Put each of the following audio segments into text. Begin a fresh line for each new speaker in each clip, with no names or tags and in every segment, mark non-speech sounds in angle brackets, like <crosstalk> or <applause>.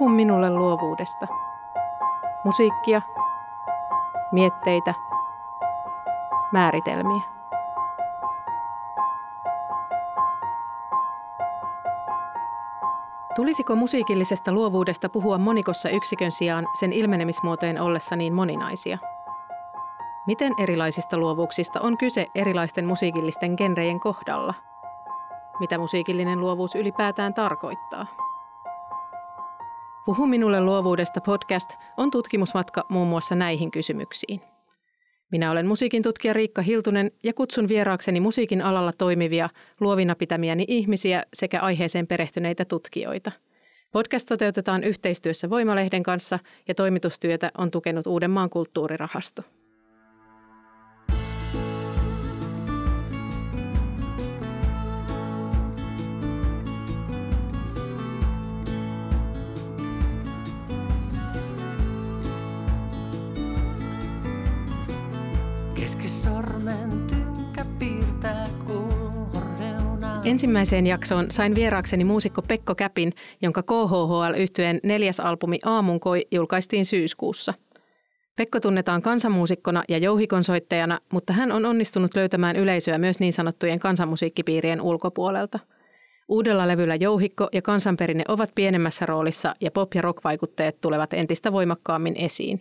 Puhu minulle luovuudesta. Musiikkia, mietteitä, määritelmiä. Tulisiko musiikillisesta luovuudesta puhua monikossa yksikön sijaan sen ilmenemismuotojen ollessa niin moninaisia? Miten erilaisista luovuuksista on kyse erilaisten musiikillisten genrejen kohdalla? Mitä musiikillinen luovuus ylipäätään tarkoittaa? Puhu minulle luovuudesta podcast on tutkimusmatka muun muassa näihin kysymyksiin. Minä olen musiikin tutkija Riikka Hiltunen ja kutsun vieraakseni musiikin alalla toimivia, luovina pitämiäni ihmisiä sekä aiheeseen perehtyneitä tutkijoita. Podcast toteutetaan yhteistyössä Voimalehden kanssa ja toimitustyötä on tukenut Uudenmaan kulttuurirahasto. Ensimmäiseen jaksoon sain vieraakseni muusikko Pekko Käpin, jonka KHHL yhtyeen neljäs albumi Aamunkoi julkaistiin syyskuussa. Pekko tunnetaan kansanmuusikkona ja jouhikonsoittajana, mutta hän on onnistunut löytämään yleisöä myös niin sanottujen kansanmusiikkipiirien ulkopuolelta. Uudella levyllä jouhikko ja kansanperinne ovat pienemmässä roolissa ja pop- ja rock-vaikutteet tulevat entistä voimakkaammin esiin.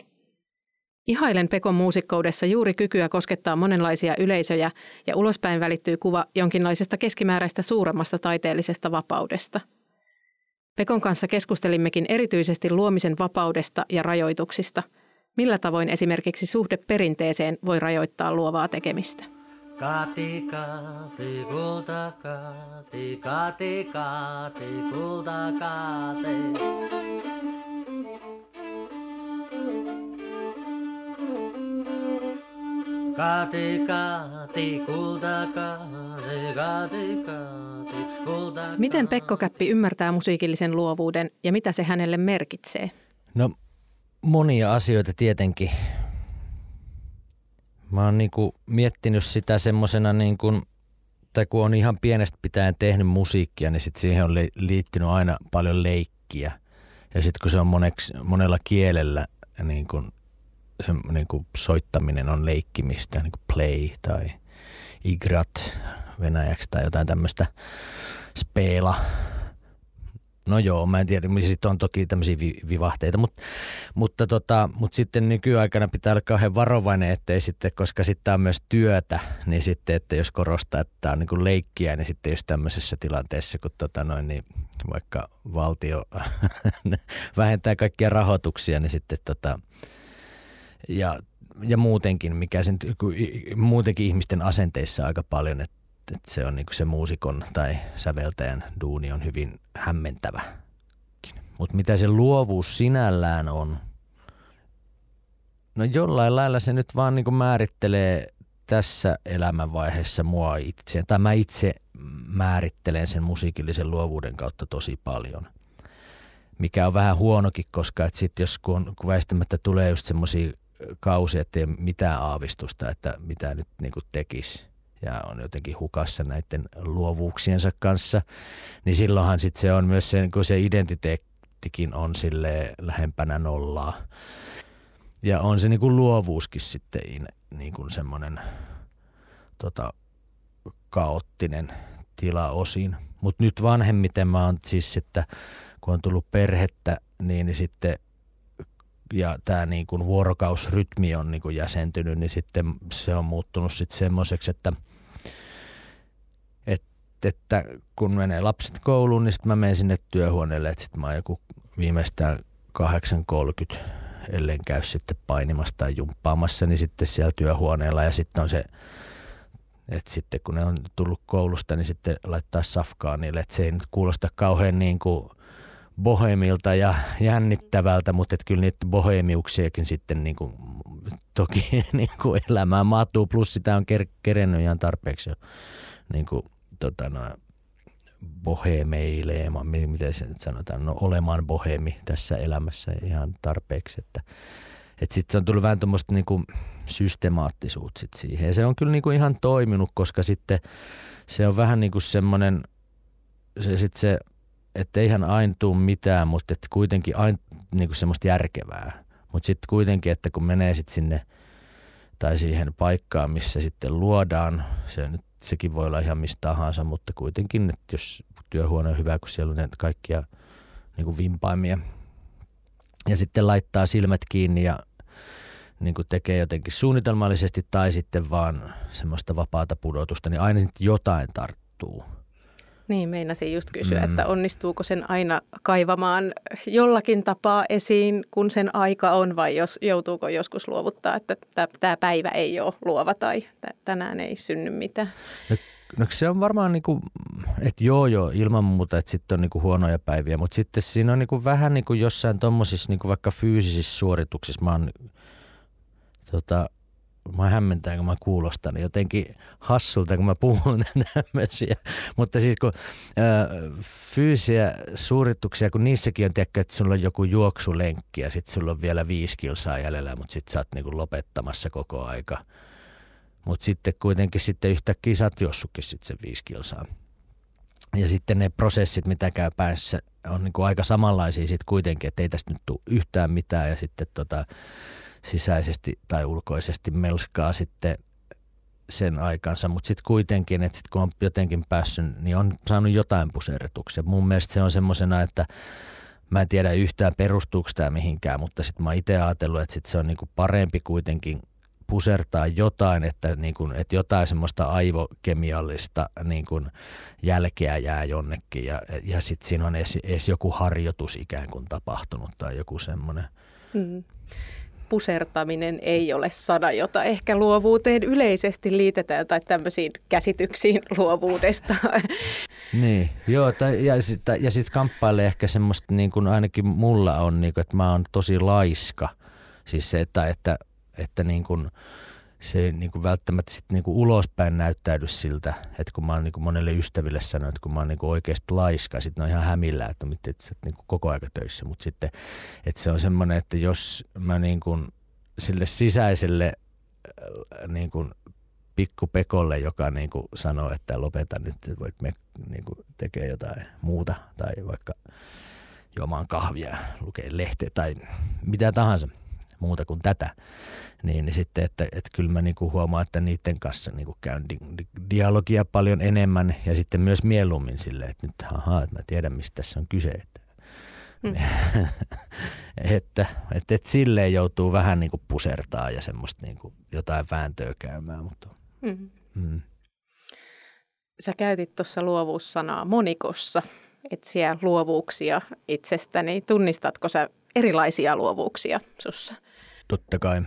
Ihailen Pekon muusikkoudessa juuri kykyä koskettaa monenlaisia yleisöjä ja ulospäin välittyy kuva jonkinlaisesta keskimääräistä suuremmasta taiteellisesta vapaudesta. Pekon kanssa keskustelimmekin erityisesti luomisen vapaudesta ja rajoituksista. Millä tavoin esimerkiksi suhde perinteeseen voi rajoittaa luovaa tekemistä? Kati, kati, kulta, kati, kati, kati, kulta, kati. Kati, kati, kulta, kati, kati, kati, kulta, Miten Pekko Käppi ymmärtää musiikillisen luovuuden ja mitä se hänelle merkitsee?
No monia asioita tietenkin. Mä oon niinku miettinyt sitä semmosena niin kuin, tai kun on ihan pienestä pitäen tehnyt musiikkia, niin sit siihen on liittynyt aina paljon leikkiä. Ja sitten kun se on moneksi, monella kielellä niin kun se niin kuin soittaminen on leikkimistä, niin kuin play tai igrat venäjäksi tai jotain tämmöistä speela. No joo, mä en tiedä, sitten on toki tämmöisiä vivahteita, mutta, mutta, tota, mutta sitten nykyaikana pitää olla kauhean varovainen, ettei sitten, koska sitten on myös työtä, niin sitten, että jos korostaa, että tämä on niin leikkiä, niin sitten jos tämmöisessä tilanteessa, kun tota noin, niin vaikka valtio <laughs> vähentää kaikkia rahoituksia, niin sitten tota, ja, ja muutenkin, mikä sen, muutenkin ihmisten asenteissa aika paljon, että, että se on niin se muusikon tai säveltäjän duuni on hyvin hämmentävä. Mutta mitä se luovuus sinällään on, no jollain lailla se nyt vaan niin määrittelee tässä elämänvaiheessa mua itse, tai mä itse määrittelen sen musiikillisen luovuuden kautta tosi paljon. Mikä on vähän huonokin, koska et sit jos kun, kun väistämättä tulee just semmoisia kausi, ettei ole mitään aavistusta, että mitä nyt niin kuin tekisi ja on jotenkin hukassa näiden luovuuksiensa kanssa, niin silloinhan sit se on myös se, kun se identiteettikin on sille lähempänä nollaa. Ja on se niin kuin luovuuskin sitten niin kuin semmoinen tota, kaoottinen tila osin. Mutta nyt vanhemmiten mä oon siis, että kun on tullut perhettä, niin, niin sitten ja tämä niin kuin vuorokausrytmi on niin kuin jäsentynyt, niin sitten se on muuttunut sitten semmoiseksi, että, että, että kun menee lapset kouluun, niin sitten mä menen sinne työhuoneelle, että sitten mä oon joku viimeistään 8.30 ellen käy sitten painimassa tai jumppaamassa, niin sitten siellä työhuoneella. Ja sitten on se, että sitten kun ne on tullut koulusta, niin sitten laittaa safkaa niille, että se ei nyt kuulosta kauhean niin kuin bohemilta ja jännittävältä, mutta että kyllä niitä bohemiuksiakin sitten niin kuin, toki <laughs> niin kuin elämään mahtuu, plus sitä on ker- kerennyt ihan tarpeeksi jo niin kuin, tota, no, bohemeileema, miten se nyt sanotaan, no olemaan bohemi tässä elämässä ihan tarpeeksi, että että sitten on tullut vähän tuommoista niinku systemaattisuutta sit siihen. Ja se on kyllä niinku ihan toiminut, koska sitten se on vähän niinku semmoinen, se, sit se, että eihän aina tule mitään, mutta et kuitenkin aina niinku semmoista järkevää. Mutta sitten kuitenkin, että kun menee sitten sinne tai siihen paikkaan, missä sitten luodaan, se nyt, sekin voi olla ihan mistä tahansa, mutta kuitenkin, että jos työhuone on hyvä, kun siellä on ne kaikkia niin kuin vimpaimia ja sitten laittaa silmät kiinni ja niin kuin tekee jotenkin suunnitelmallisesti tai sitten vaan semmoista vapaata pudotusta, niin aina jotain tarttuu.
Niin, meinasin just kysyä, mm. että onnistuuko sen aina kaivamaan jollakin tapaa esiin, kun sen aika on, vai jos joutuuko joskus luovuttaa, että tämä päivä ei ole luova tai tänään ei synny mitään?
No, no se on varmaan niin kuin, että joo joo, ilman muuta, että sitten on niin kuin huonoja päiviä, mutta sitten siinä on niin kuin vähän niin kuin jossain tuommoisissa niin kuin vaikka fyysisissä suorituksissa, mä oon tota, mä hämmentää, kun mä kuulostan jotenkin hassulta, kun mä puhun <laughs> tämmöisiä. Mutta siis kun ö, fyysisiä suorituksia, kun niissäkin on tiedäkö, että sulla on joku juoksulenkki ja sitten sulla on vielä viisi kilsaa jäljellä, mutta sitten sä oot niinku lopettamassa koko aika. Mutta sitten kuitenkin sitten yhtäkkiä sä oot jossukin sitten sen viisi kilsaa. Ja sitten ne prosessit, mitä käy päässä, on niinku aika samanlaisia sitten kuitenkin, että ei tästä nyt tule yhtään mitään ja sitten tota, sisäisesti tai ulkoisesti melskaa sitten sen aikansa, mutta sitten kuitenkin, että sit kun on jotenkin päässyt, niin on saanut jotain puserretuksia. Mun mielestä se on semmoisena, että mä en tiedä yhtään perustuuko tämä mihinkään, mutta sitten mä itse ajatellut, että sit se on niinku parempi kuitenkin pusertaa jotain, että, niin kuin, että jotain semmoista aivokemiallista niin kuin jälkeä jää jonnekin ja, ja sitten siinä on edes, edes joku harjoitus ikään kuin tapahtunut tai joku semmoinen. Mm
pusertaminen ei ole sana, jota ehkä luovuuteen yleisesti liitetään tai tämmöisiin käsityksiin luovuudesta. <laughs>
Niin, joo, tai, ja sitten ja sit kamppailee ehkä semmoista, niin kuin ainakin mulla on, niin kuin, että mä oon tosi laiska. Siis se, että, että, että niin kuin, se ei niin kuin välttämättä sit niin kuin ulospäin näyttäydy siltä, että kun mä oon niin kuin monelle ystäville sanonut, että kun mä oon niin kuin oikeasti laiska, sitten ne on ihan hämillä, että miten että sä niin kuin koko aika töissä, mutta sitten, että se on semmoinen, että jos mä niin kuin sille sisäiselle äh, niin kuin pikkupekolle, joka niin kuin sanoo, että lopeta nyt, että voit me niin kuin tekee jotain muuta tai vaikka juomaan kahvia, lukee lehteä tai mitä tahansa – muuta kuin tätä, niin, niin sitten, että, että kyllä mä niinku huomaan, että niiden kanssa niinku käyn di- di- dialogia paljon enemmän ja sitten myös mieluummin silleen, että nyt ahaa, että mä tiedän mistä tässä on kyse. Että, mm. <laughs> että, että, että silleen joutuu vähän niinku pusertaa ja semmoista niinku jotain vääntöä käymään. Mutta, mm. Mm.
Sä käytit tuossa luovuussanaa monikossa, etsiä luovuuksia itsestäni. Tunnistatko sä erilaisia luovuuksia sussa?
Totta kai.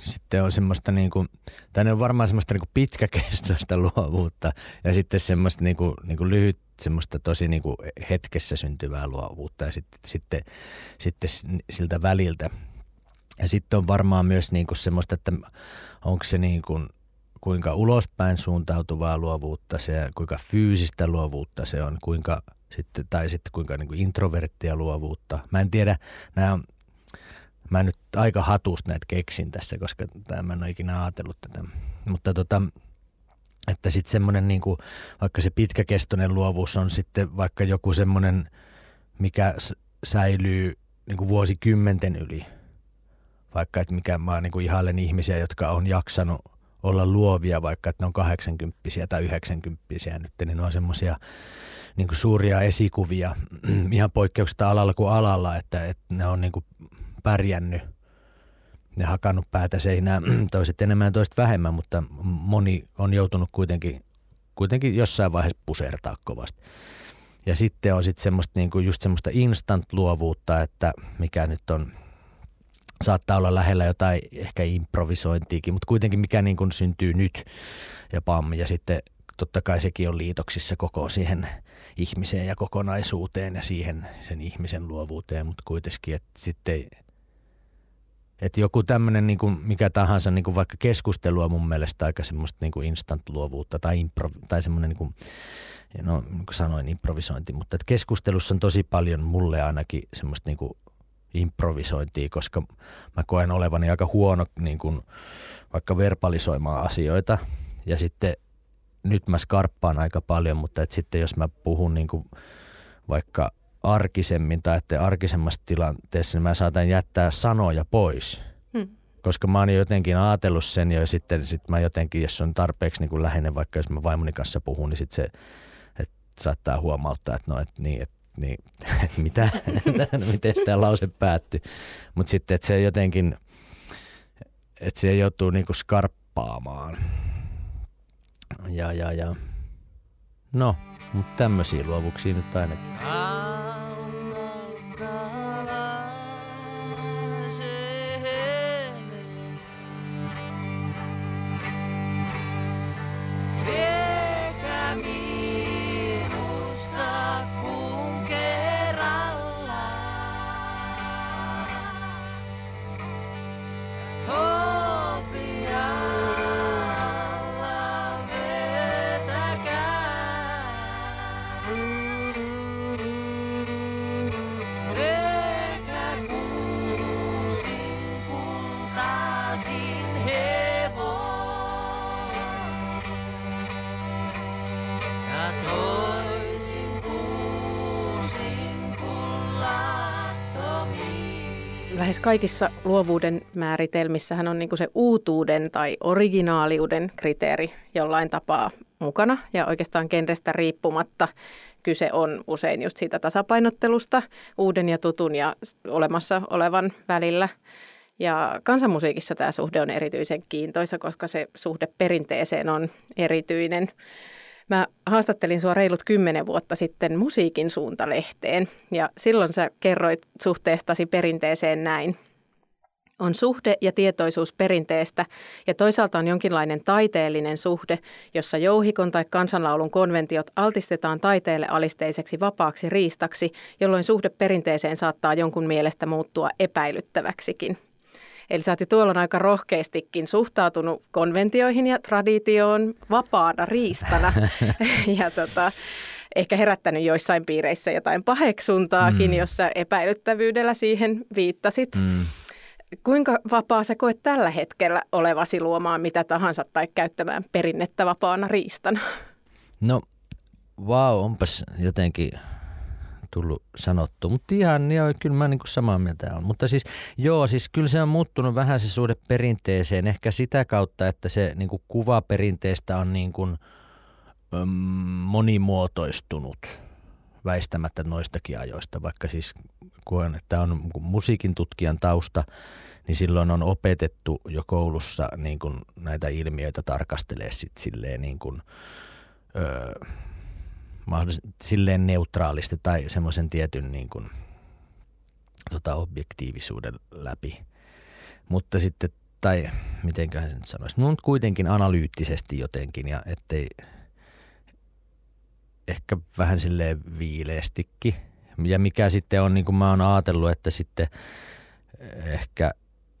Sitten on semmoista niin kuin, tai ne on varmaan semmoista niin pitkäkestoista <laughs> luovuutta ja sitten semmoista niin kuin, niin kuin lyhyt, semmoista tosi niin kuin hetkessä syntyvää luovuutta ja sitten, sitten, sitten siltä väliltä. Ja sitten on varmaan myös niin kuin semmoista, että onko se niin kuin, kuinka ulospäin suuntautuvaa luovuutta se, kuinka fyysistä luovuutta se on, kuinka sitten, tai sitten kuinka niin kuin introverttia luovuutta. Mä en tiedä, nämä on Mä nyt aika hatusta näitä keksin tässä, koska mä en ole ikinä ajatellut tätä. Mutta tota, että sitten semmoinen niin vaikka se pitkäkestoinen luovuus on sitten vaikka joku semmoinen, mikä säilyy niin kuin vuosikymmenten yli. Vaikka että mikä mä niin ihailen ihmisiä, jotka on jaksanut olla luovia, vaikka että ne on 80 tai 90 nyt, niin ne on semmoisia niin suuria esikuvia <clears throat> ihan poikkeuksesta alalla kuin alalla, että, että ne on niin kuin pärjännyt ne hakannut päätä seinään, <clears throat> toiset enemmän ja toiset vähemmän, mutta moni on joutunut kuitenkin, kuitenkin jossain vaiheessa pusertaa kovasti. Ja sitten on sitten semmoista, niinku just semmoista instant-luovuutta, että mikä nyt on saattaa olla lähellä jotain ehkä improvisointiikin, mutta kuitenkin mikä niin kuin syntyy nyt ja pam. Ja sitten totta kai sekin on liitoksissa koko siihen ihmiseen ja kokonaisuuteen ja siihen sen ihmisen luovuuteen, mutta kuitenkin, että sitten että joku tämmöinen niin mikä tahansa niin kuin vaikka keskustelua mun mielestä aika semmoista niin kuin instant-luovuutta tai, impro, tai semmoinen niin kuin, no niin sanoin improvisointi, mutta että keskustelussa on tosi paljon mulle ainakin semmoista niin kuin improvisointia, koska mä koen olevani aika huono niin kuin vaikka verbalisoimaan asioita. Ja sitten nyt mä skarppaan aika paljon, mutta että sitten jos mä puhun niin kuin vaikka arkisemmin tai että arkisemmassa tilanteessa, niin mä saatan jättää sanoja pois. Hmm. Koska mä oon jotenkin ajatellut sen ja sitten sit mä jotenkin, jos on tarpeeksi niin läheinen, vaikka jos mä vaimoni kanssa puhun, niin sitten se että saattaa huomauttaa, että no, että niin, että niin, että <laughs> mitä, <laughs> miten tämä lause päättyi. Mutta sitten, että se jotenkin, että se joutuu niinku skarppaamaan. Ja, ja, ja. No, mutta tämmöisiä luovuksia nyt ainakin.
lähes kaikissa luovuuden määritelmissähän on niin se uutuuden tai originaaliuden kriteeri jollain tapaa mukana. Ja oikeastaan genrestä riippumatta kyse on usein just siitä tasapainottelusta uuden ja tutun ja olemassa olevan välillä. Ja kansanmusiikissa tämä suhde on erityisen kiintoisa, koska se suhde perinteeseen on erityinen. Mä haastattelin sua reilut kymmenen vuotta sitten musiikin suuntalehteen ja silloin sä kerroit suhteestasi perinteeseen näin. On suhde ja tietoisuus perinteestä ja toisaalta on jonkinlainen taiteellinen suhde, jossa jouhikon tai kansanlaulun konventiot altistetaan taiteelle alisteiseksi vapaaksi riistaksi, jolloin suhde perinteeseen saattaa jonkun mielestä muuttua epäilyttäväksikin. Eli sä oot tuolloin aika rohkeastikin suhtautunut konventioihin ja traditioon vapaana riistana. <laughs> ja tota, ehkä herättänyt joissain piireissä jotain paheksuntaakin, mm. jossa epäilyttävyydellä siihen viittasit. Mm. Kuinka vapaa sä koet tällä hetkellä olevasi luomaan mitä tahansa tai käyttämään perinnettä vapaana riistana?
No, vau, wow, onpas jotenkin tullut sanottu. Mutta ihan, joo, kyllä mä niin samaa mieltä on. Mutta siis, joo, siis kyllä se on muuttunut vähän se suhde perinteeseen. Ehkä sitä kautta, että se niin kuin kuva perinteestä on niin kuin, mm, monimuotoistunut väistämättä noistakin ajoista. Vaikka siis, kun että on musiikin tutkijan tausta, niin silloin on opetettu jo koulussa niin kuin näitä ilmiöitä tarkastelee sit silleen niin kuin, öö, silleen neutraalisti tai semmoisen tietyn niin kuin, tota, objektiivisuuden läpi. Mutta sitten, tai mitenköhän se nyt sanoisi, no, kuitenkin analyyttisesti jotenkin ja ettei ehkä vähän silleen viileestikin. Ja mikä sitten on, niin kuin mä oon ajatellut, että sitten ehkä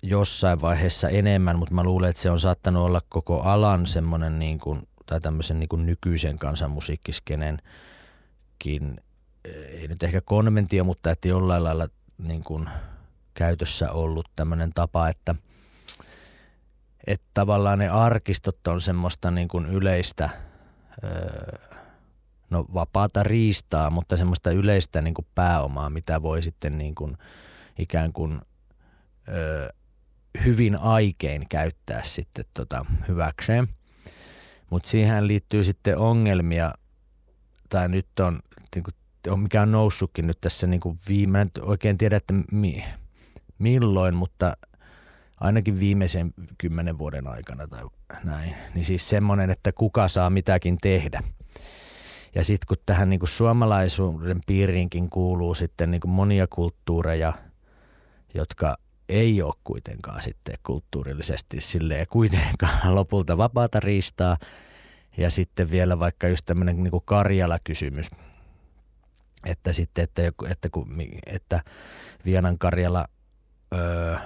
jossain vaiheessa enemmän, mutta mä luulen, että se on saattanut olla koko alan semmoinen niin kuin tai tämmöisen niin kuin nykyisen kansanmusiikkiskenenkin, ei nyt ehkä konventio, mutta että jollain lailla niin kuin käytössä ollut tämmöinen tapa, että, että tavallaan ne arkistot on semmoista niin kuin yleistä, no vapaata riistaa, mutta semmoista yleistä niin kuin pääomaa, mitä voi sitten niin kuin ikään kuin hyvin aikein käyttää sitten tota hyväkseen. Mutta siihen liittyy sitten ongelmia, tai nyt on, niin kuin, mikä on noussutkin nyt tässä niin kuin viime, en oikein tiedä, että mi, milloin, mutta ainakin viimeisen kymmenen vuoden aikana tai näin, niin siis semmoinen, että kuka saa mitäkin tehdä. Ja sitten kun tähän niin kuin suomalaisuuden piiriinkin kuuluu sitten niin kuin monia kulttuureja, jotka ei ole kuitenkaan sitten kulttuurillisesti silleen kuitenkaan <laughs> lopulta vapaata riistaa. Ja sitten vielä vaikka just tämmöinen niin Karjala-kysymys, että sitten, että, että, kun, että Vienan Karjala, öö,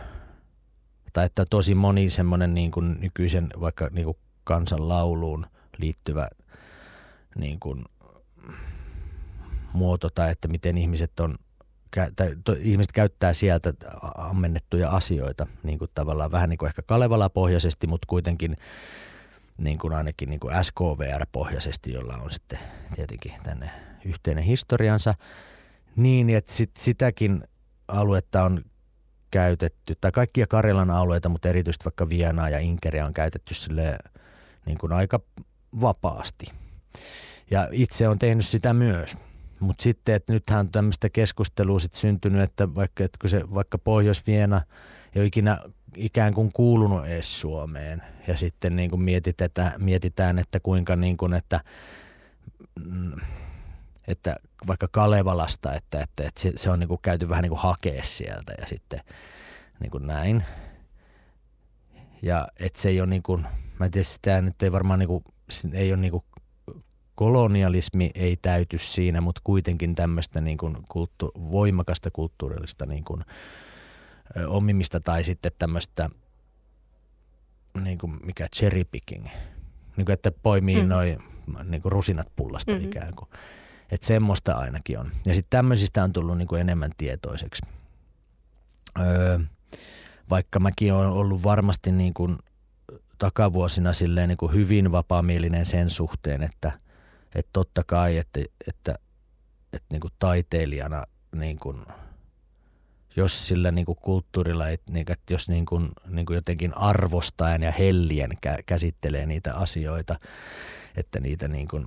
tai että tosi moni semmoinen niin kuin nykyisen vaikka niin kuin kansanlauluun liittyvä niin kuin, muoto tai että miten ihmiset on tai ihmiset käyttää sieltä ammennettuja asioita niin kuin tavallaan vähän niin kuin ehkä Kalevala-pohjaisesti, mutta kuitenkin niin kuin ainakin niin kuin SKVR-pohjaisesti, jolla on sitten tietenkin tänne yhteinen historiansa. Niin, että sit, sitäkin aluetta on käytetty, tai kaikkia Karjalan alueita, mutta erityisesti vaikka Vienaa ja Inkeria on käytetty sille niin kuin aika vapaasti. Ja itse on tehnyt sitä myös. Mutta sitten, että nythän on tämmöistä keskustelua sit syntynyt, että vaikka, että se, vaikka Pohjois-Viena ei ole ikinä ikään kuin kuulunut edes Suomeen. Ja sitten niin kuin mietitään, mietitään, että kuinka niin kuin, että, mm, että vaikka Kalevalasta, että, että, että se on niin kuin käyty vähän niin kuin hakea sieltä ja sitten niin kuin näin. Ja että se ei ole niin kuin, mä en tiedä, sitä nyt ei varmaan niin kuin, ei ole niin kuin kolonialismi ei täyty siinä, mutta kuitenkin tämmöistä niin kuin kulttu- voimakasta kulttuurillista niin kuin, ö, omimista tai sitten tämmöistä niin kuin mikä cherry picking, niin kuin, että poimii mm. noin niin kuin rusinat pullasta mm-hmm. ikään kuin. Että semmoista ainakin on. Ja sitten tämmöisistä on tullut niin kuin enemmän tietoiseksi. Öö, vaikka mäkin olen ollut varmasti niin kuin takavuosina silleen niin kuin hyvin vapaamielinen sen suhteen, että, että totta kai, että, että, että niin kuin taiteilijana niin kuin, jos sillä niin kuin kulttuurilla, että, niin, että jos niin kuin, niin kuin jotenkin arvostaen ja hellien käsittelee niitä asioita, että niitä niin kuin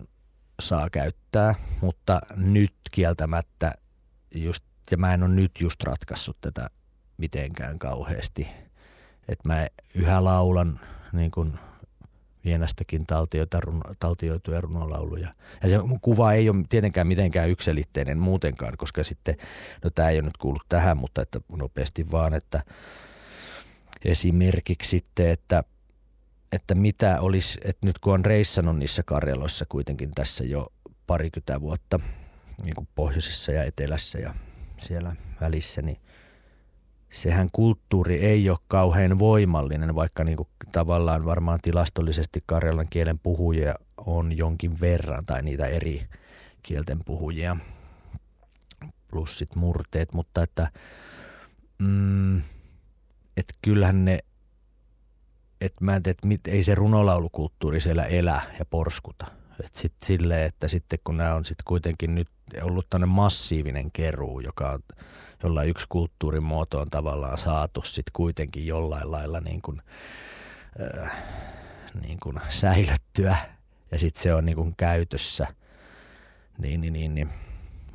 saa käyttää, mutta nyt kieltämättä just, ja mä en ole nyt just ratkaissut tätä mitenkään kauheasti, että mä yhä laulan niin kuin Vienästäkin taltioita, runo, taltioituja runolauluja. Ja se kuva ei ole tietenkään mitenkään ykselitteinen muutenkaan, koska sitten, no tämä ei ole nyt kuullut tähän, mutta että nopeasti vaan, että esimerkiksi sitten, että, että mitä olisi, että nyt kun on reissannut niissä Karjaloissa kuitenkin tässä jo parikymmentä vuotta, niin kuin pohjoisessa ja etelässä ja siellä välissä, niin sehän kulttuuri ei ole kauhean voimallinen, vaikka niin kuin tavallaan varmaan tilastollisesti karjalan kielen puhujia on jonkin verran tai niitä eri kielten puhujia plus sit murteet, mutta että mm, et kyllähän ne, että mä en tiedä, että ei se runolaulukulttuuri siellä elä ja porskuta. Et sit silleen, että sitten kun nämä on sitten kuitenkin nyt ollut tämmöinen massiivinen keruu, joka on jolla yksi kulttuurimuoto on tavallaan saatu sitten kuitenkin jollain lailla niin kuin, äh, niin kuin säilyttyä ja sitten se on niin kuin käytössä, niin, niin, niin, niin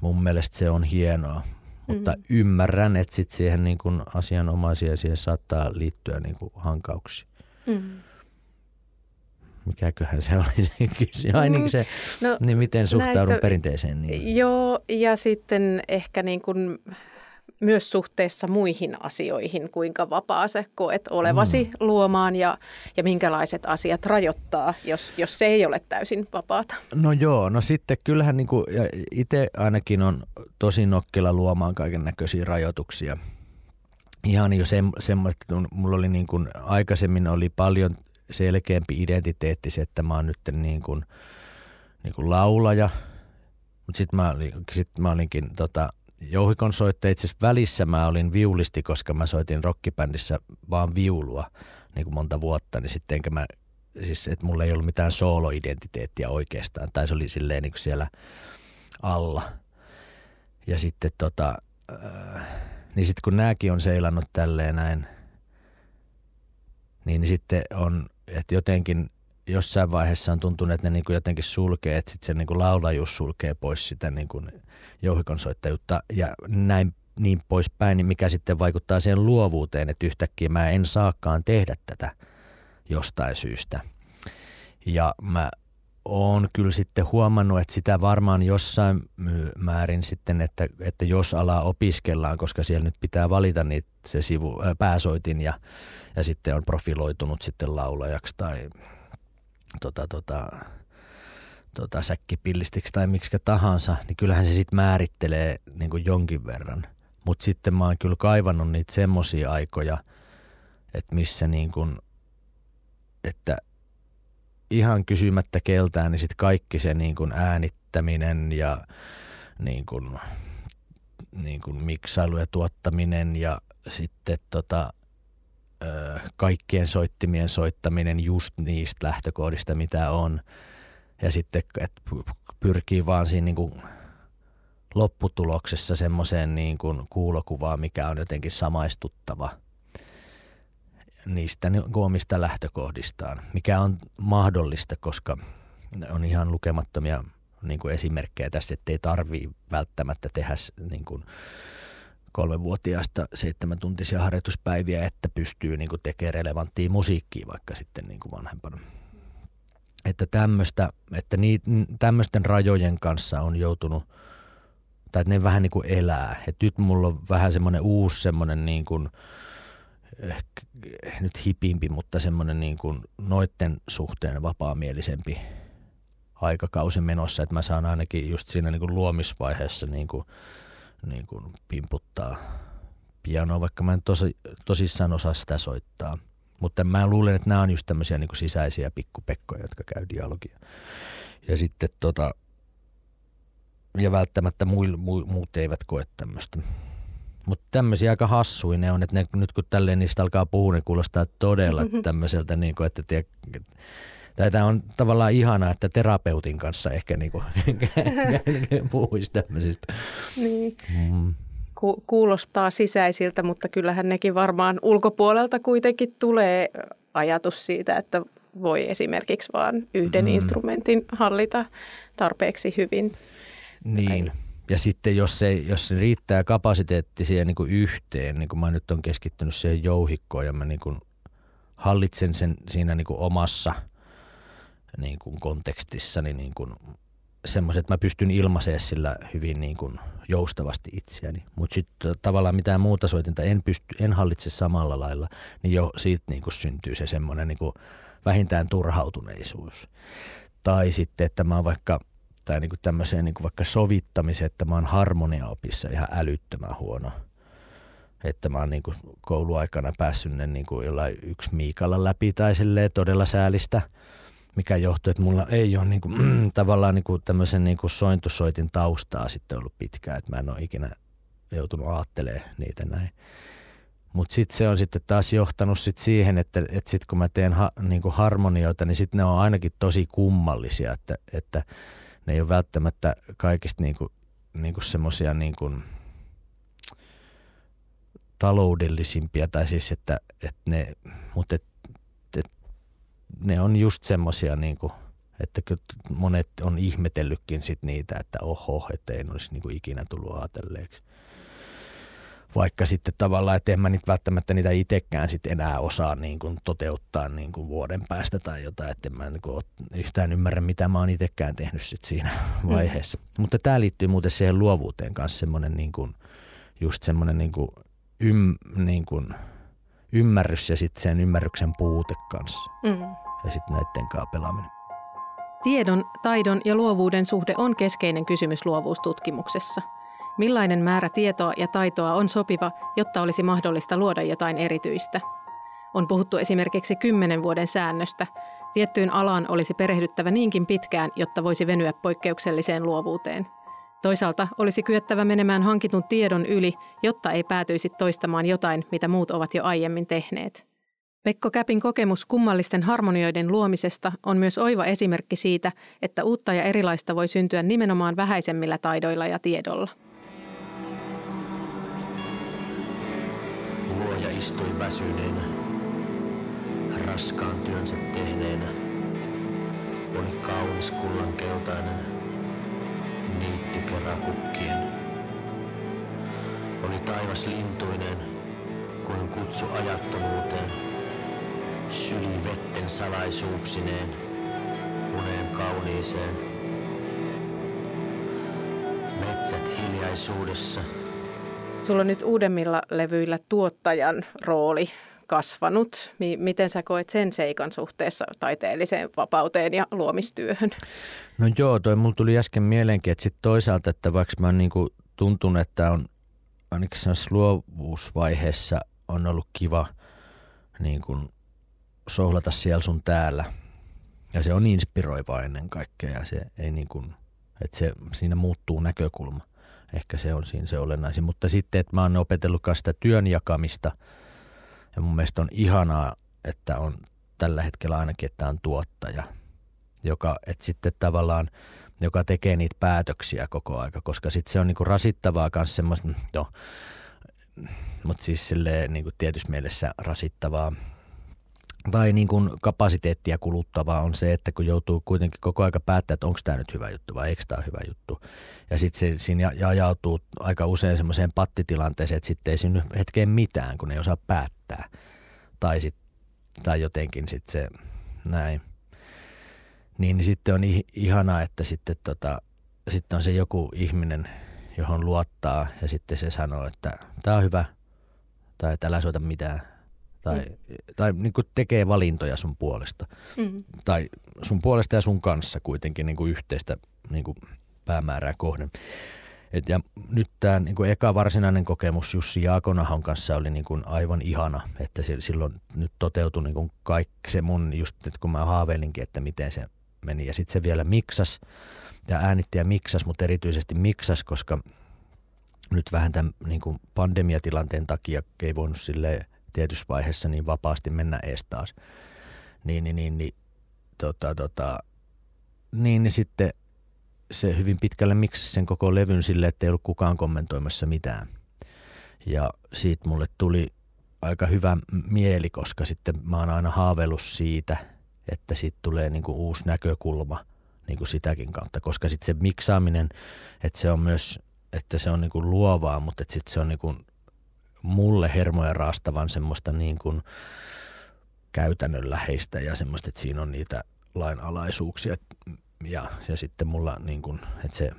mun mielestä se on hienoa. Mutta mm. ymmärrän, että sitten siihen niin kuin asianomaisia siihen saattaa liittyä niin kuin hankauksia. Mm. Mikäköhän se oli se kysymys? Ai niin se, no, niin miten suhtaudun näistä, perinteeseen? Niin.
Joo, ja sitten ehkä niin kuin myös suhteessa muihin asioihin, kuinka vapaa se koet olevasi mm. luomaan ja, ja minkälaiset asiat rajoittaa, jos, jos se ei ole täysin vapaata.
No joo, no sitten kyllähän niin kuin, itse ainakin on tosi nokkela luomaan kaiken näköisiä rajoituksia. Ihan jo semmoista, että mulla oli niin kuin, aikaisemmin oli paljon selkeämpi identiteetti se, että mä oon nyt niin kuin, niin kuin laulaja, mutta sitten mä, sit mä olinkin tota, jouhikon. Itse asiassa välissä mä olin viulisti, koska mä soitin rockibändissä vaan viulua niin kuin monta vuotta, niin sitten enkä mä, siis että mulla ei ollut mitään solo-identiteettiä oikeastaan, tai se oli silleen niin kuin siellä alla. Ja sitten tota, äh, niin sitten kun nääkin on seilannut tälleen näin, niin, niin sitten on, että jotenkin jossain vaiheessa on tuntunut, että ne niin kuin jotenkin sulkee, että sitten se niin kuin laulajuus sulkee pois sitä niin kuin jouhikonsoittajuutta ja näin niin poispäin, niin mikä sitten vaikuttaa siihen luovuuteen, että yhtäkkiä mä en saakaan tehdä tätä jostain syystä. Ja mä on kyllä sitten huomannut, että sitä varmaan jossain määrin sitten, että, että jos alaa opiskellaan, koska siellä nyt pitää valita niitä se sivu, ää, pääsoitin ja, ja sitten on profiloitunut sitten laulajaksi tai tota, tota, tota, säkkipillistiksi tai miksi tahansa, niin kyllähän se sitten määrittelee niin kuin jonkin verran. Mutta sitten mä oon kyllä kaivannut niitä semmoisia aikoja, että missä niin kuin, että ihan kysymättä keltään, niin sitten kaikki se niin kuin äänittäminen ja niin kuin, niin kuin miksailu ja tuottaminen ja sitten tota, kaikkien soittimien soittaminen just niistä lähtökohdista, mitä on. Ja sitten että pyrkii vaan siinä niin kuin lopputuloksessa semmoiseen niin kuin kuulokuvaan, mikä on jotenkin samaistuttava – niistä omista lähtökohdistaan, mikä on mahdollista, koska on ihan lukemattomia niin kuin esimerkkejä tässä, että ei tarvii välttämättä tehdä niin kuin kolmevuotiaasta seitsemäntuntisia harjoituspäiviä, että pystyy niin kuin tekemään relevanttia musiikkia vaikka sitten niin kuin vanhempana. Että tämmöistä, että tämmöisten rajojen kanssa on joutunut, tai että ne vähän niin kuin elää. Et nyt mulla on vähän semmoinen uusi semmoinen niin kuin, ehkä nyt hipimpi, mutta semmoinen niin kuin noitten suhteen vapaamielisempi aikakausi menossa, että mä saan ainakin just siinä niin kuin luomisvaiheessa niin kuin, niin kuin pimputtaa pianoa, vaikka mä en tosi, tosissaan osaa sitä soittaa. Mutta mä luulen, että nämä on just tämmöisiä niin sisäisiä pikkupekkoja, jotka käy dialogia. Ja sitten tota, ja välttämättä muut, muut eivät koe tämmöistä. Mutta tämmöisiä aika hassuja ne on, että ne, nyt kun tälleen niistä alkaa puhua, niin kuulostaa todella mm-hmm. tämmöiseltä, niin kuin, että tie, tai tämä on tavallaan ihanaa, että terapeutin kanssa ehkä niin kuin, <laughs> <laughs> puhuisi tämmöisistä.
Niin. Mm. Ku- kuulostaa sisäisiltä, mutta kyllähän nekin varmaan ulkopuolelta kuitenkin tulee ajatus siitä, että voi esimerkiksi vain yhden mm. instrumentin hallita tarpeeksi hyvin.
Niin. Ja sitten jos se, jos se riittää kapasiteetti siihen niin kuin yhteen, niin kuin mä nyt on keskittynyt siihen jouhikkoon ja mä niin kuin hallitsen sen siinä niin kuin omassa niin kuin kontekstissani niin kuin semmoiset, että mä pystyn ilmaisemaan sillä hyvin niin kuin joustavasti itseäni. Mutta sitten tavallaan mitään muuta soitinta en, pysty, en hallitse samalla lailla, niin jo siitä niin kuin syntyy se semmoinen niin kuin vähintään turhautuneisuus. Tai sitten, että mä oon vaikka tai niin kuin tämmöiseen niin kuin vaikka sovittamiseen, että mä oon harmoniaopissa ihan älyttömän huono. Että mä oon niin kuin kouluaikana päässyt ne niin kuin jollain yksi Miikalla läpi tai todella säälistä, mikä johtuu, että mulla ei ole niin kuin, tavallaan niin kuin tämmöisen niin kuin sointusoitin taustaa sitten ollut pitkään, että mä en ole ikinä joutunut ajattelemaan niitä näin. Mutta sitten se on sitten taas johtanut sit siihen, että, että sitten kun mä teen ha, niin kuin harmonioita, niin sitten ne on ainakin tosi kummallisia, että, että – ne ei ole välttämättä kaikista niin kuin, niin kuin semmoisia niin kuin taloudellisimpia, tai siis että, että ne, mutta et, ne on just semmoisia niin kuin, että monet on ihmetellytkin sit niitä, että oho, että en olisi niin kuin ikinä tullut ajatelleeksi vaikka sitten tavallaan, että en mä nyt välttämättä niitä itsekään sitten enää osaa niin kuin toteuttaa niin kuin vuoden päästä tai jotain, että en mä niin kuin yhtään ymmärrä, mitä mä oon itsekään tehnyt sit siinä mm. vaiheessa. Mm. Mutta tämä liittyy muuten siihen luovuuteen kanssa semmoinen niin kuin, just semmoinen niin kuin, ym, niin kuin, ymmärrys ja sitten sen ymmärryksen puute kanssa. Mm. Ja sitten näiden kanssa pelaaminen.
Tiedon, taidon ja luovuuden suhde on keskeinen kysymys luovuustutkimuksessa – Millainen määrä tietoa ja taitoa on sopiva, jotta olisi mahdollista luoda jotain erityistä? On puhuttu esimerkiksi kymmenen vuoden säännöstä. Tiettyyn alaan olisi perehdyttävä niinkin pitkään, jotta voisi venyä poikkeukselliseen luovuuteen. Toisaalta olisi kyettävä menemään hankitun tiedon yli, jotta ei päätyisi toistamaan jotain, mitä muut ovat jo aiemmin tehneet. Pekko Käpin kokemus kummallisten harmonioiden luomisesta on myös oiva esimerkki siitä, että uutta ja erilaista voi syntyä nimenomaan vähäisemmillä taidoilla ja tiedolla.
istui väsyneenä, raskaan työnsä tehneenä. Oli kaunis kullankeltainen, niitty keräkukkien. Oli taivas lintuinen, kuin kutsu ajattomuuteen. Syli vetten salaisuuksineen, uneen kauniiseen. Metsät hiljaisuudessa.
Sulla on nyt uudemmilla levyillä tuottajan rooli kasvanut. Miten sä koet sen seikan suhteessa taiteelliseen vapauteen ja luomistyöhön?
No joo, toi mulla tuli äsken mieleenkin, että sit toisaalta, että vaikka mä niinku tuntunut, että on ainakin luovuusvaiheessa on ollut kiva niin kuin sohlata siellä sun täällä. Ja se on inspiroiva ennen kaikkea ja se ei niin kuin, että se, siinä muuttuu näkökulma. Ehkä se on siinä se olennaisin. Mutta sitten, että mä oon opetellut sitä työn jakamista ja mun mielestä on ihanaa, että on tällä hetkellä ainakin, että on tuottaja, joka, että sitten tavallaan, joka tekee niitä päätöksiä koko aika, koska sitten se on niinku rasittavaa myös semmoista, no, mutta siis silleen niinku tietyssä mielessä rasittavaa tai niin kuin kapasiteettia kuluttavaa on se, että kun joutuu kuitenkin koko aika päättää, että onko tämä nyt hyvä juttu vai eikö tämä hyvä juttu. Ja sitten siinä ajautuu aika usein semmoiseen pattitilanteeseen, että sitten ei synny hetkeen mitään, kun ei osaa päättää. Tai, sit, tai jotenkin sitten se näin. Niin, niin sitten on ihanaa, että sitten, tota, sitten on se joku ihminen, johon luottaa ja sitten se sanoo, että tämä on hyvä tai että älä soita mitään tai, mm. tai niin kuin tekee valintoja sun puolesta. Mm. Tai sun puolesta ja sun kanssa kuitenkin niin kuin yhteistä niin kuin päämäärää kohden. Et ja nyt tämä niin eka varsinainen kokemus Jussi Jaakonahon kanssa oli niin kuin aivan ihana, että silloin nyt toteutui niin kuin kaikki se mun, just nyt kun mä haaveilinkin, että miten se meni. Ja sitten se vielä miksas ja äänitti ja miksas, mutta erityisesti miksas, koska nyt vähän tämän niin kuin pandemiatilanteen takia ei voinut silleen tietyssä vaiheessa niin vapaasti mennä ees taas. Niin, niin, niin, niin, tota, tota, niin, niin sitten se hyvin pitkälle miksi sen koko levyn sille, että ei ollut kukaan kommentoimassa mitään. Ja siitä mulle tuli aika hyvä mieli, koska sitten mä oon aina haaveillut siitä, että siitä tulee niin kuin uusi näkökulma niin kuin sitäkin kautta, koska sitten se miksaaminen, että se on myös, että se on niin kuin luovaa, mutta sitten se on niin kuin mulle hermoja raastavan semmoista niin kuin käytännönläheistä ja semmoista, että siinä on niitä lainalaisuuksia ja, ja sitten mulla niin kuin, että se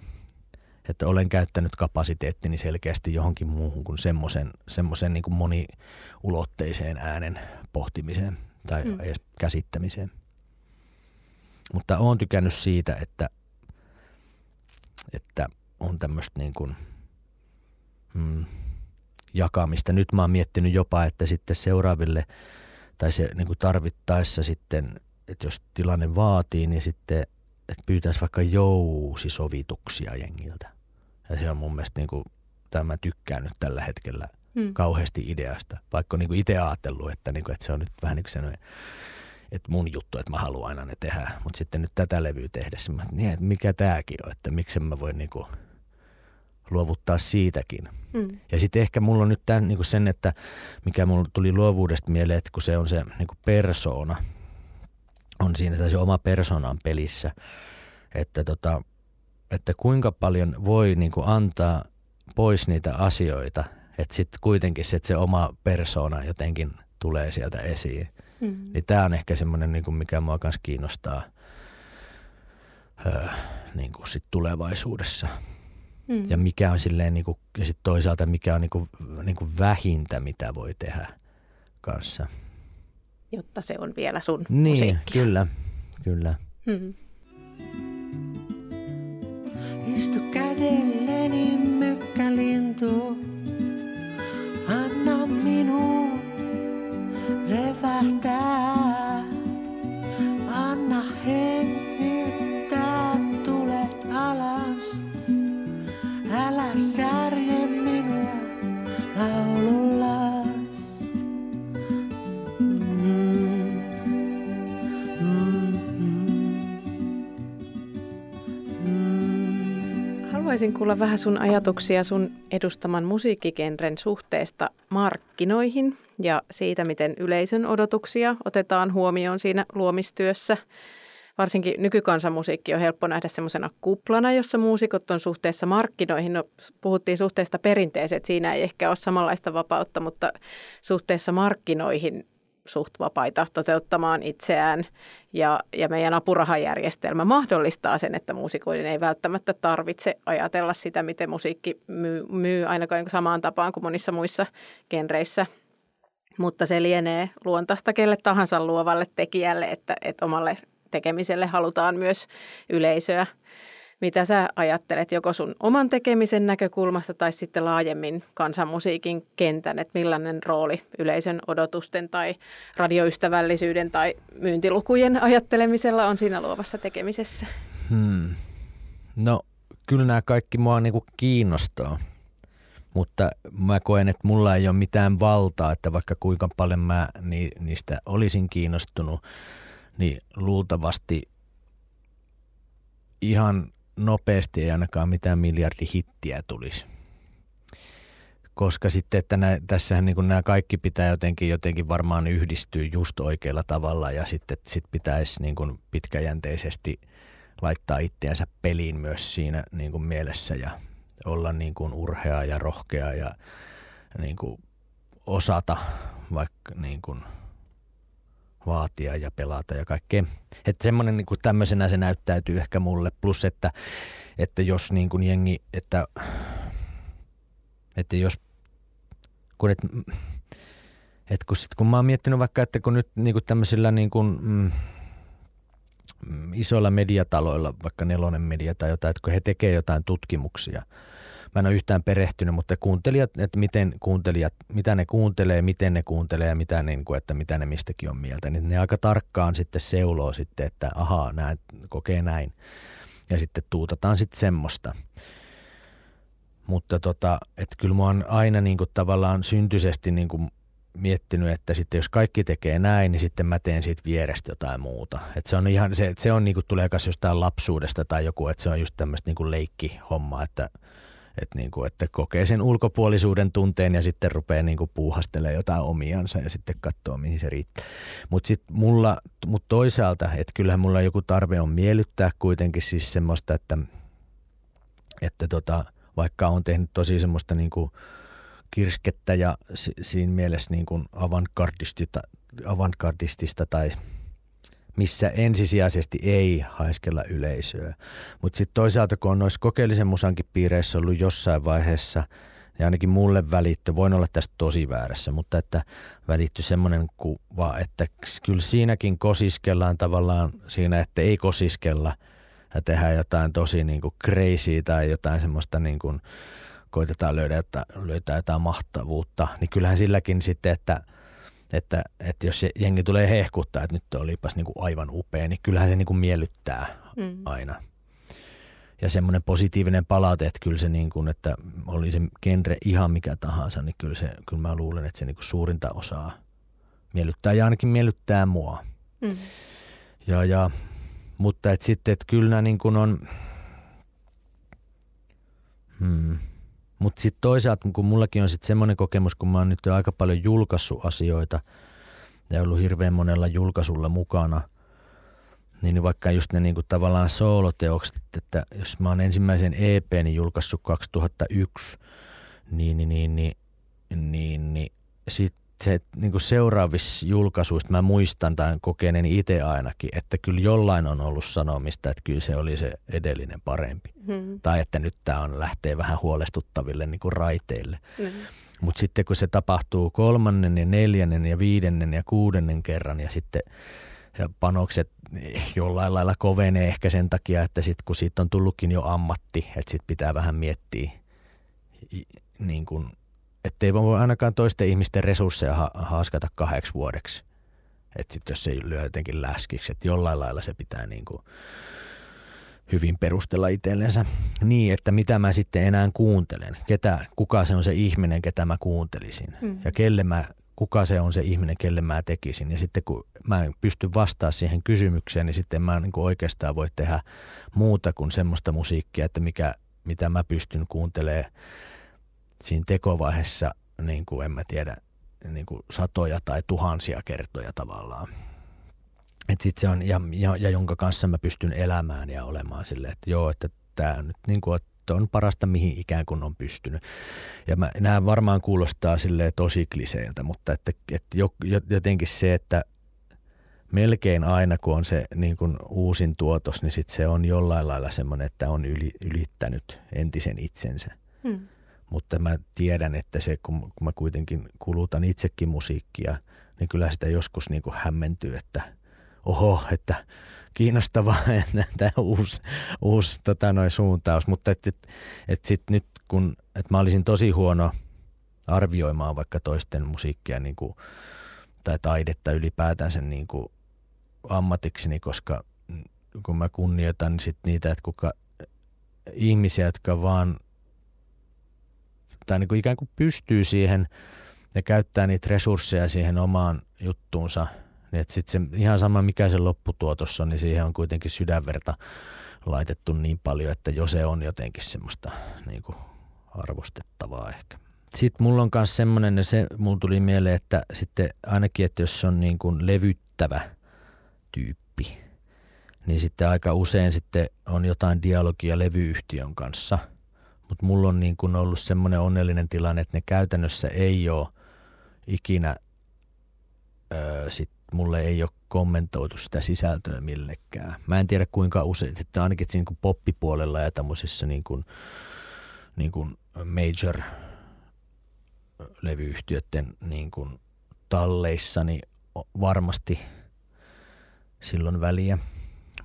että olen käyttänyt kapasiteettini selkeästi johonkin muuhun kuin semmoisen, semmoisen niin kuin moniulotteiseen äänen pohtimiseen tai mm. edes käsittämiseen. Mutta olen tykännyt siitä, että, että on tämmöistä niin kuin, mm, jakamista. Nyt mä oon miettinyt jopa, että sitten seuraaville tai se niin kuin tarvittaessa sitten, että jos tilanne vaatii, niin sitten että pyytäisi vaikka jousisovituksia jengiltä. Ja se on mun mielestä niin kuin, tämä tykkään nyt tällä hetkellä hmm. kauheasti ideasta. Vaikka niin itse ajatellut, että, niin kuin, että se on nyt vähän niin kuin sellainen, että mun juttu, että mä haluan aina ne tehdä. Mutta sitten nyt tätä levyä tehdessä, mä, niin, että mikä tämäkin on, että miksi mä voin niin kuin – luovuttaa siitäkin. Mm. Ja sitten ehkä mulla on nyt tämän, niin sen, että mikä mulla tuli luovuudesta mieleen, että kun se on se niin persoona, on siinä se oma persoonan pelissä, että, tota, että kuinka paljon voi niin antaa pois niitä asioita, että sitten kuitenkin se, että se oma persoona jotenkin tulee sieltä esiin. Mm. Niin tämä on ehkä semmoinen, niin mikä mua myös kiinnostaa öö, niin kuin sit tulevaisuudessa. Mm. Ja mikä on silleen, niin kuin, ja sitten toisaalta mikä on niin kuin, niin kuin vähintä, mitä voi tehdä kanssa.
Jotta se on vielä sun
Niin,
musiikkia.
kyllä, kyllä.
Mm.
Istu kädelleni mykkälintu, anna minun levähtää,
Haluaisin kuulla vähän sun ajatuksia sun edustaman musiikkigenren suhteesta markkinoihin ja siitä, miten yleisön odotuksia otetaan huomioon siinä luomistyössä – varsinkin nykykansanmusiikki on helppo nähdä semmoisena kuplana, jossa muusikot on suhteessa markkinoihin. No, puhuttiin suhteesta perinteeseen, että siinä ei ehkä ole samanlaista vapautta, mutta suhteessa markkinoihin suht vapaita toteuttamaan itseään ja, ja meidän apurahajärjestelmä mahdollistaa sen, että muusikoiden ei välttämättä tarvitse ajatella sitä, miten musiikki myy, myy ainakaan niin samaan tapaan kuin monissa muissa genreissä. Mutta se lienee luontaista kelle tahansa luovalle tekijälle, että, että omalle tekemiselle halutaan myös yleisöä. Mitä sä ajattelet joko sun oman tekemisen näkökulmasta tai sitten laajemmin kansanmusiikin kentän, että millainen rooli yleisön odotusten tai radioystävällisyyden tai myyntilukujen ajattelemisella on siinä luovassa tekemisessä?
Hmm. No kyllä nämä kaikki mua niinku kiinnostaa, mutta mä koen, että mulla ei ole mitään valtaa, että vaikka kuinka paljon mä niistä olisin kiinnostunut, niin luultavasti ihan nopeasti ei ainakaan mitään miljardihittiä tulisi. Koska sitten, että nä, tässähän niin nämä kaikki pitää jotenkin, jotenkin varmaan yhdistyä just oikealla tavalla ja sitten sit pitäisi niin kuin pitkäjänteisesti laittaa itseänsä peliin myös siinä niin kuin mielessä ja olla niin kuin urhea ja rohkea ja niin kuin osata vaikka niin kuin – vaatia ja pelata ja kaikkea. Että semmoinen niin tämmöisenä se näyttäytyy ehkä mulle. Plus, että, että jos niin kuin jengi, että, että jos, kun, et, et kun, sit, kun mä oon miettinyt vaikka, että kun nyt niin kuin tämmöisillä niin kuin, mm, isoilla mediataloilla, vaikka nelonen media tai jotain, että kun he tekee jotain tutkimuksia – mä en ole yhtään perehtynyt, mutta kuuntelijat, että miten kuuntelijat, mitä ne kuuntelee, miten ne kuuntelee ja mitä, niin kuin, että mitä ne mistäkin on mieltä, niin ne aika tarkkaan sitten seuloo sitten, että ahaa, näin, kokee näin. Ja sitten tuutataan sitten semmoista. Mutta tota, että kyllä mä oon aina niin kuin tavallaan syntyisesti niin kuin miettinyt, että sitten jos kaikki tekee näin, niin sitten mä teen siitä vierestä jotain muuta. Et se on ihan, se, se on niinku, tulee jostain lapsuudesta tai joku, että se on just tämmöistä niinku leikkihommaa, että – että, niin kuin, että kokee sen ulkopuolisuuden tunteen ja sitten rupeaa niin kuin puuhastelemaan jotain omiansa ja sitten katsoo, mihin se riittää. Mutta sitten mulla, mut toisaalta, että kyllähän mulla joku tarve on miellyttää kuitenkin siis semmoista, että, että tota, vaikka on tehnyt tosi semmoista niin kuin kirskettä ja siinä mielessä niin kuin avantgardistista, avantgardistista tai missä ensisijaisesti ei haiskella yleisöä. Mutta sitten toisaalta, kun on noissa kokeellisen musankin piireissä ollut jossain vaiheessa, ja ainakin mulle välitty, voin olla tästä tosi väärässä, mutta että välitty semmoinen kuva, että kyllä siinäkin kosiskellaan tavallaan siinä, että ei kosiskella ja tehdään jotain tosi niin kuin crazy tai jotain semmoista niin kuin, koitetaan löytää, löytää jotain mahtavuutta, niin kyllähän silläkin sitten, että – että, että jos se jengi tulee hehkuttaa, että nyt olipas niin kuin aivan upea, niin kyllähän se niin kuin miellyttää mm. aina. Ja semmoinen positiivinen palaute, että kyllä se niin kuin, että oli se genre ihan mikä tahansa, niin kyllä, se, kyllä mä luulen, että se niin kuin suurinta osaa miellyttää ja ainakin miellyttää mua. Mm. Ja, ja, mutta että sitten, että kyllä nämä niin kuin on, hmm, mutta sitten toisaalta, kun mullakin on sitten semmoinen kokemus, kun mä oon nyt aika paljon julkaissut asioita ja ollut hirveän monella julkaisulla mukana, niin vaikka just ne niinku tavallaan sooloteokset, että jos mä oon ensimmäisen EPni julkaissut 2001, niin, niin, niin, niin, niin, niin sit se niin kuin seuraavissa julkaisuista mä muistan tai kokeneeni itse ainakin, että kyllä jollain on ollut sanomista, että kyllä se oli se edellinen parempi. Hmm. Tai että nyt tämä on lähtee vähän huolestuttaville niin kuin raiteille. Hmm. Mutta sitten kun se tapahtuu kolmannen ja neljännen ja viidennen ja kuudennen kerran ja sitten ja panokset jollain lailla kovenee ehkä sen takia, että sitten kun siitä on tullutkin jo ammatti, että sitten pitää vähän miettiä niin kuin ettei voi ainakaan toisten ihmisten resursseja ha- haaskata kahdeksi vuodeksi. Että sitten jos se lyö jotenkin läskiksi, että jollain lailla se pitää niin kuin hyvin perustella itsellensä niin, että mitä mä sitten enää kuuntelen. Ketä, kuka se on se ihminen, ketä mä kuuntelisin. Mm. Ja kelle mä, kuka se on se ihminen, kelle mä tekisin. Ja sitten kun mä en pysty vastaamaan siihen kysymykseen, niin sitten mä niin kuin oikeastaan voi tehdä muuta kuin semmoista musiikkia, että mikä, mitä mä pystyn kuuntelemaan siinä tekovaiheessa, niin kuin en mä tiedä, niin kuin satoja tai tuhansia kertoja tavallaan. Et sit se on, ja, ja, ja, jonka kanssa mä pystyn elämään ja olemaan silleen, että joo, että tämä nyt niin kuin, että on parasta mihin ikään kuin on pystynyt. Ja mä, nämä varmaan kuulostaa sille tosi kliseiltä, mutta että, että jotenkin se, että melkein aina kun on se niin kuin uusin tuotos, niin sit se on jollain lailla semmoinen, että on yli, ylittänyt entisen itsensä. Hmm. Mutta mä tiedän, että se, kun, kun mä kuitenkin kulutan itsekin musiikkia, niin kyllä sitä joskus niin kuin hämmentyy, että oho, että kiinnostavaa, <laughs> tämä uusi, uusi tota, noin suuntaus. Mutta et, et, et sit nyt kun, et mä olisin tosi huono arvioimaan vaikka toisten musiikkia niin kuin, tai taidetta ylipäätänsä niin kuin ammatikseni, koska kun mä kunnioitan sit niitä, että kuka ihmisiä, jotka vaan tai niin kuin ikään kuin pystyy siihen ja käyttää niitä resursseja siihen omaan juttuunsa, niin että sitten ihan sama mikä se lopputuotos on, niin siihen on kuitenkin sydänverta laitettu niin paljon, että jo se on jotenkin semmoista niin kuin arvostettavaa ehkä. Sitten mulla on myös semmoinen, ja se mulla tuli mieleen, että sitten ainakin, että jos on niin kuin levyttävä tyyppi, niin sitten aika usein sitten on jotain dialogia levyyhtiön kanssa – mutta mulla on niin kuin ollut semmoinen onnellinen tilanne, että ne käytännössä ei ole ikinä, öö, sit mulle ei ole kommentoitu sitä sisältöä millekään. Mä en tiedä kuinka usein, että ainakin niin poppipuolella ja tämmöisissä niin kuin, niin kuin major levyyhtiöiden niin kuin talleissa, niin varmasti silloin väliä.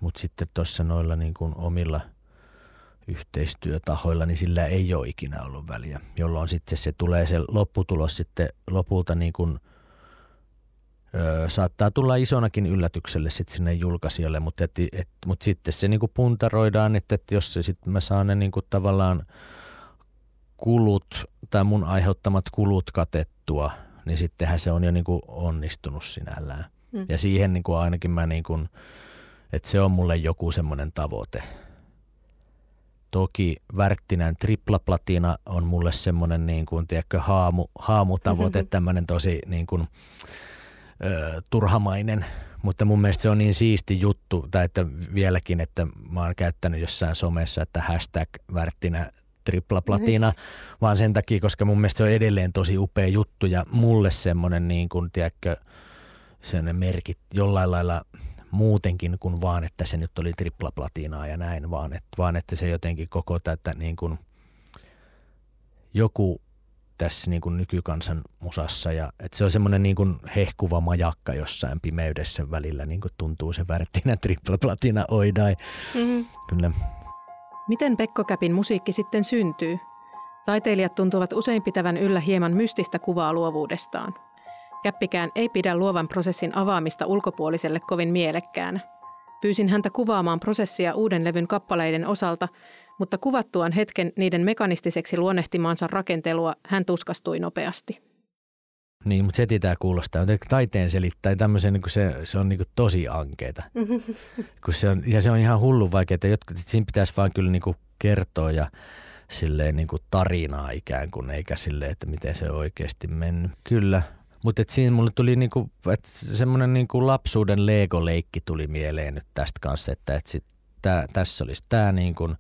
Mutta sitten tuossa noilla niin kuin omilla – yhteistyötahoilla, niin sillä ei ole ikinä ollut väliä, jolloin sitten se tulee se lopputulos sitten lopulta niin kuin, ö, saattaa tulla isonakin yllätykselle sitten sinne julkaisijalle, mutta, et, et, mutta sitten se niin kuin puntaroidaan, että, että jos se sitten mä saan ne niin kuin tavallaan kulut tai mun aiheuttamat kulut katettua, niin sittenhän se on jo niin kuin onnistunut sinällään. Hmm. Ja siihen niin kuin ainakin mä niin kuin, että se on mulle joku semmoinen tavoite – Toki Värttinen triplaplatina on mulle semmoinen niin kuin, tiedätkö, haamu, haamutavoite, tämmöinen tosi niin kuin, ö, turhamainen, mutta mun mielestä se on niin siisti juttu, tai että vieläkin, että mä oon käyttänyt jossain somessa, että hashtag Värttinä triplaplatina, mm-hmm. vaan sen takia, koska mun mielestä se on edelleen tosi upea juttu ja mulle semmoinen niin kuin, tiedätkö, sen merkit jollain lailla muutenkin kuin vaan, että se nyt oli triplaplatinaa ja näin, vaan, että, vaan että se jotenkin koko tätä niin kuin joku tässä niin kuin nykykansan musassa ja että se on semmoinen niin kuin hehkuva majakka jossain pimeydessä välillä, niin kuin tuntuu se värttinä <laughs> triplaplatina oidai. Mm-hmm. Kyllä.
Miten Pekko Käpin musiikki sitten syntyy? Taiteilijat tuntuvat usein pitävän yllä hieman mystistä kuvaa luovuudestaan – Käppikään ei pidä luovan prosessin avaamista ulkopuoliselle kovin mielekkäänä. Pyysin häntä kuvaamaan prosessia uuden levyn kappaleiden osalta, mutta kuvattuaan hetken niiden mekanistiseksi luonnehtimaansa rakentelua hän tuskastui nopeasti.
Niin, mutta heti tämä kuulostaa. Taiteen selittää tämmöisen, niin se, se on niin tosi ankeeta. <laughs> kun se on, ja se on ihan hullu vaikeaa. Jotkut, siinä pitäisi vaan kyllä niin kertoa ja silleen niin tarinaa ikään kuin, eikä silleen, että miten se on oikeasti mennyt. Kyllä, mutta siinä mulle tuli niinku, että semmoinen niinku lapsuuden Lego-leikki tuli mieleen nyt tästä kanssa, että et sit tää, tässä olisi tämä niinku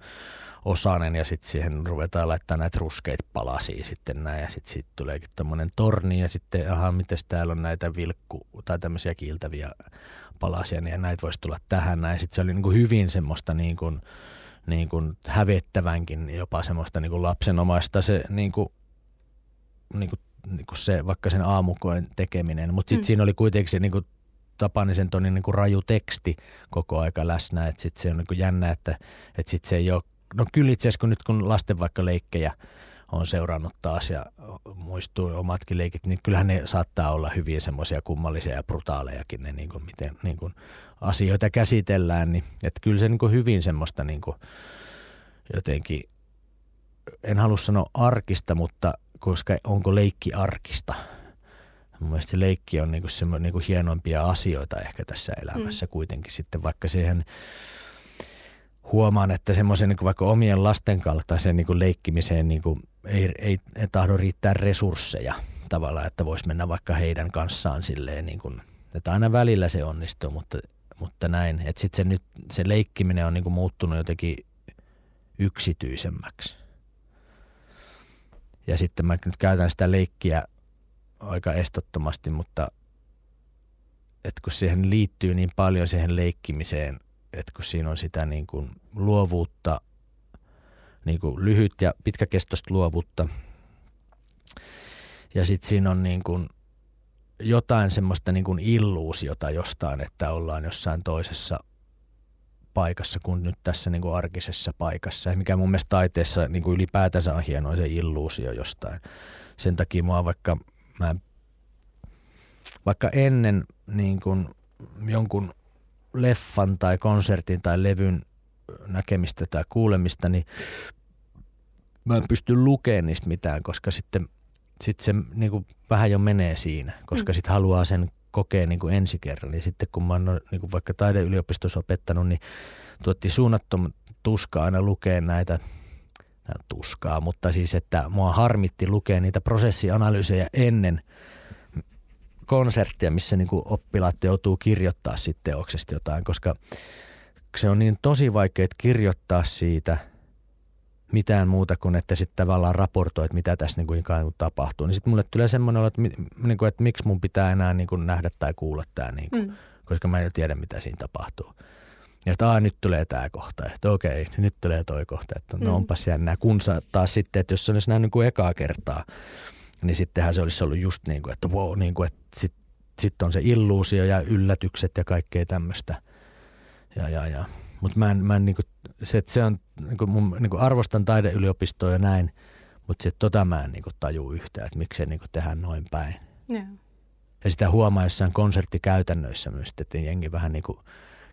osanen ja sitten siihen ruvetaan laittaa näitä ruskeita palasia sitten näin ja sitten sit tuleekin tämmöinen torni ja sitten aha, miten täällä on näitä vilkku tai tämmöisiä kiiltäviä palasia niin ja näitä voisi tulla tähän näin. Sitten se oli niinku hyvin semmoista niinku, niinku hävettävänkin jopa semmoista niinku lapsenomaista se niinku, niinku niin kuin se, vaikka sen aamukoen tekeminen, mutta sitten mm. siinä oli kuitenkin se niin kuin Tapanisen Tonin niin kuin raju teksti koko aika läsnä, että sitten se on niin kuin jännä, että, että sitten se ei ole, no kyllä itse asiassa kun nyt kun lasten vaikka leikkejä on seurannut taas ja muistuu omatkin leikit, niin kyllähän ne saattaa olla hyvin semmoisia kummallisia ja brutaalejakin ne niin kuin miten niin kuin asioita käsitellään, niin että kyllä se niin kuin hyvin semmoista niin kuin jotenkin, en halua sanoa arkista, mutta koska onko leikki arkista. Mun mielestä se leikki on niinku semmo, niinku hienoimpia asioita ehkä tässä elämässä mm. kuitenkin sitten, vaikka siihen huomaan, että semmoisen niin vaikka omien lasten kaltaiseen niin leikkimiseen niin ei, ei, ei tahdo riittää resursseja tavallaan, että voisi mennä vaikka heidän kanssaan silleen, niin kuin, että aina välillä se onnistuu, mutta, mutta näin. Että sitten se nyt se leikkiminen on niin muuttunut jotenkin yksityisemmäksi. Ja sitten mä nyt käytän sitä leikkiä aika estottomasti, mutta että kun siihen liittyy niin paljon siihen leikkimiseen, että kun siinä on sitä niin kuin luovuutta, niin kuin lyhyt ja pitkäkestoista luovuutta, ja sitten siinä on niin kuin jotain semmoista niin kuin illuusiota jostain, että ollaan jossain toisessa paikassa kuin nyt tässä niin kuin arkisessa paikassa. Ja mikä mun mielestä taiteessa niin kuin ylipäätänsä on hienoa se illuusio jostain. Sen takia mua vaikka, mä, vaikka ennen niin kuin jonkun leffan tai konsertin tai levyn näkemistä tai kuulemista, niin mä en pysty lukemaan niistä mitään, koska sitten sit se niin kuin vähän jo menee siinä, koska mm. sitten haluaa sen kokea niin kuin ensi kerran. Niin sitten kun mä oon niin kuin vaikka taideyliopistossa opettanut, niin tuotti suunnattoman tuskaa aina lukea näitä tuskaa, mutta siis että mua harmitti lukea niitä prosessianalyysejä ennen konserttia, missä niin kuin oppilaat joutuu kirjoittaa sitten teoksesta jotain, koska se on niin tosi vaikea kirjoittaa siitä – mitään muuta kuin, että sitten tavallaan raportoi, että mitä tässä niin kuin ikään kuin tapahtuu. Niin sitten mulle tulee semmoinen olo, että, niin kuin, että miksi mun pitää enää niin kuin nähdä tai kuulla tämä, niin kuin, mm. koska mä en tiedä, mitä siinä tapahtuu. Ja että nyt tulee tämä kohta, että okei, nyt tulee toi kohta, että no mm. onpas jännää. Kun sä taas sitten, että jos se olisi nähnyt niin kuin ekaa kertaa, niin sittenhän se olisi ollut just niin kuin, että wow, niin kuin, että sitten sit on se illuusio ja yllätykset ja kaikkea tämmöistä. Ja, ja, ja. Mutta mä en, mä en niinku, se, se on, niinku, mun, niinku arvostan taideyliopistoa ja näin, mutta se tota mä en niinku taju yhtään, että miksi se niinku tehdään noin päin. Yeah. Ja sitä huomaa jossain konserttikäytännöissä myös, että jengi vähän niinku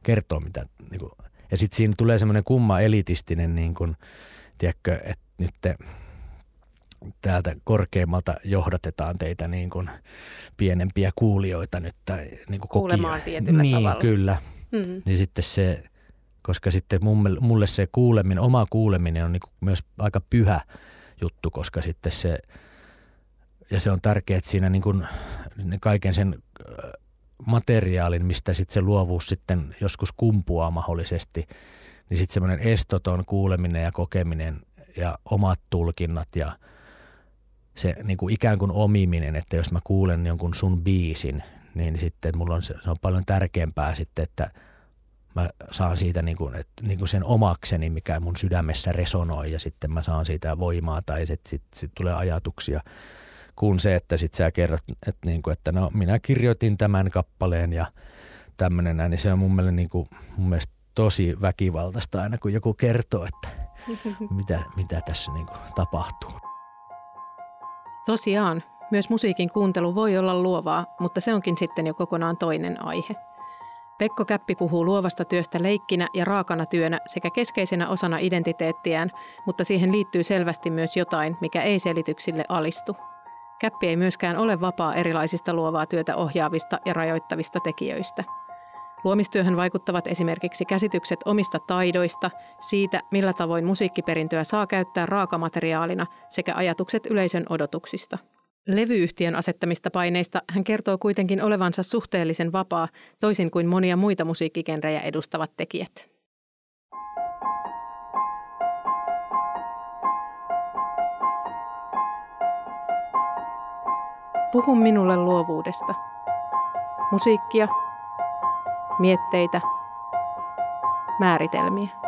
kertoo mitä. Niinku, ja sitten siinä tulee semmoinen kumma elitistinen, niin kuin, tiedätkö, että nyt te, täältä korkeammalta johdatetaan teitä niin kuin pienempiä kuulijoita nyt. Tai, niin kuin
Kuulemaan kokia. tietyllä
niin,
tavalla.
kyllä. Mm. Niin sitten se, koska sitten mulle se kuuleminen, oma kuuleminen on niin myös aika pyhä juttu, koska sitten se, ja se on tärkeää, että siinä niin kuin kaiken sen materiaalin, mistä sitten se luovuus sitten joskus kumpuaa mahdollisesti, niin sitten semmoinen estoton kuuleminen ja kokeminen ja omat tulkinnat ja se niin kuin ikään kuin omiminen, että jos mä kuulen jonkun sun biisin, niin sitten mulla on se, se on paljon tärkeämpää sitten, että – mä saan siitä niin kuin, että, niin kuin sen omakseni, mikä mun sydämessä resonoi ja sitten mä saan siitä voimaa tai sitten sit, sit tulee ajatuksia kuin se, että sitten sä kerrot, että, niin kuin, että no minä kirjoitin tämän kappaleen ja tämmöinen niin se on mun mielestä, niin kuin, mun mielestä tosi väkivaltaista aina, kun joku kertoo, että <laughs> mitä, mitä tässä niin kuin tapahtuu.
Tosiaan, myös musiikin kuuntelu voi olla luovaa, mutta se onkin sitten jo kokonaan toinen aihe. Pekko Käppi puhuu luovasta työstä leikkinä ja raakana työnä sekä keskeisenä osana identiteettiään, mutta siihen liittyy selvästi myös jotain, mikä ei selityksille alistu. Käppi ei myöskään ole vapaa erilaisista luovaa työtä ohjaavista ja rajoittavista tekijöistä. Luomistyöhön vaikuttavat esimerkiksi käsitykset omista taidoista, siitä millä tavoin musiikkiperintöä saa käyttää raakamateriaalina sekä ajatukset yleisön odotuksista – Levyyhtiön asettamista paineista hän kertoo kuitenkin olevansa suhteellisen vapaa, toisin kuin monia muita musiikkikenrejä edustavat tekijät. Puhu minulle luovuudesta. Musiikkia, mietteitä, määritelmiä.